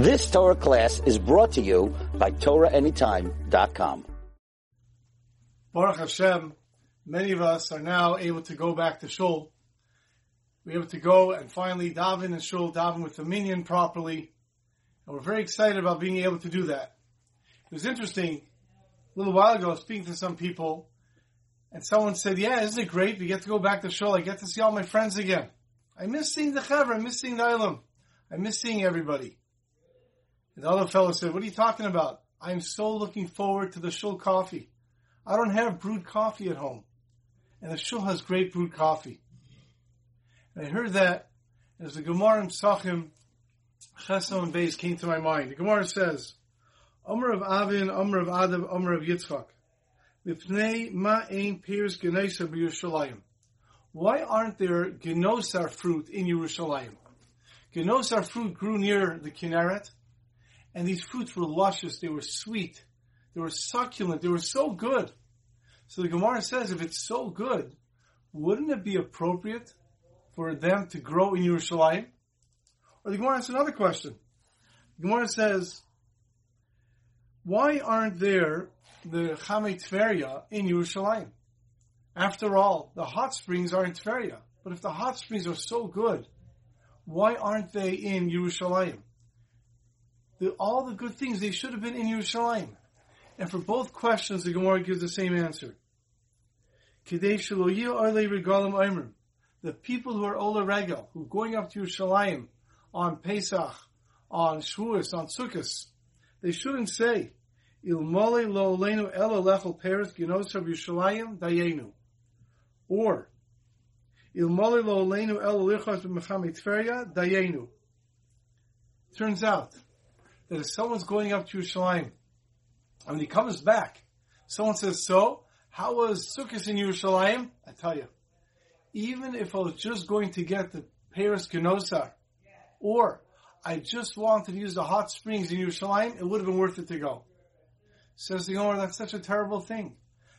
This Torah class is brought to you by TorahAnytime.com. Baruch Hashem, many of us are now able to go back to Shul. We're able to go and finally daven in Shul, daven with the minyan properly. And we're very excited about being able to do that. It was interesting, a little while ago, I was speaking to some people, and someone said, yeah, isn't it great? We get to go back to Shul. I get to see all my friends again. I miss seeing the Chevra. I miss seeing the Ilam. I miss seeing everybody. And the other fellow said, what are you talking about? I'm so looking forward to the Shul coffee. I don't have brewed coffee at home. And the Shul has great brewed coffee. And I heard that as the Gemara in Chesam and Beis came to my mind. The Gemara says, Omer of Avin, Omer of Adam, Omer of Yitzchak. Mipnei ma ein pirs genosa b'Yerushalayim. Why aren't there genosar fruit in Yerushalayim? Genosar fruit grew near the Kinneret, and these fruits were luscious, they were sweet, they were succulent, they were so good. So the Gemara says, if it's so good, wouldn't it be appropriate for them to grow in Yerushalayim? Or the Gemara asks another question. The Gemara says, why aren't there the Chamei Tveria in Yerushalayim? After all, the hot springs are in Tveria. But if the hot springs are so good, why aren't they in Yerushalayim? The, all the good things, they should have been in Yerushalayim. And for both questions, the Gemara gives the same answer. The people who are Ola Regal, who are going up to Yerushalayim on Pesach, on Shavuos, on Sukkot, they shouldn't say, Ilmole lo olenu ela lechel peres ginosar Yerushalayim dayenu. Or, Ilmole lo olenu ela b'mechamei Tveria dayenu. Turns out that if someone's going up to Yerushalayim, and when he comes back, someone says, so, how was Sukkot in Yerushalayim? I tell you, even if I was just going to get the Peiros Genosar, or I just wanted to use the hot springs in Yerushalayim, it would have been worth it to go. Says the owner, that's such a terrible thing.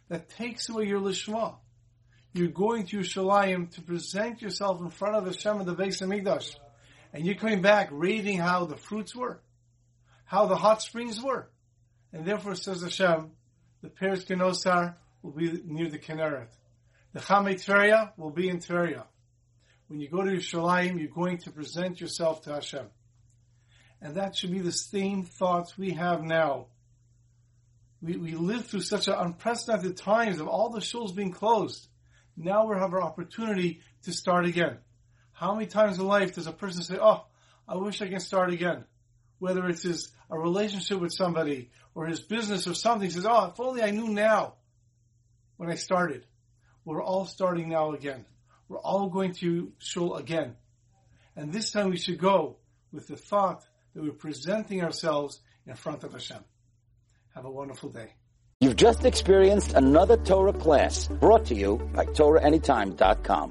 That takes away your lishma. You're going to Yerushalayim to present yourself in front of Hashem and the Beis Hamikdash. And you're coming back raving how the fruits were, how the hot springs were. And therefore, says Hashem, the Peiros Genosar will be near the Kinneret. The Chamei Tveria will be in Tveria. When you go to Yerushalayim, you're going to present yourself to Hashem. And that should be the same thoughts we have now. We, we live through such an unprecedented times of all the shuls being closed. Now we have our opportunity to start again. How many times in life does a person say, oh, I wish I can start again? Whether it's his, a relationship with somebody or his business or something, says, oh, if only I knew now when I started. We're all starting now again. We're all going to shul again. And this time we should go with the thought that we're presenting ourselves in front of Hashem. Have a wonderful day. You've just experienced another Torah class brought to you by TorahAnytime.com.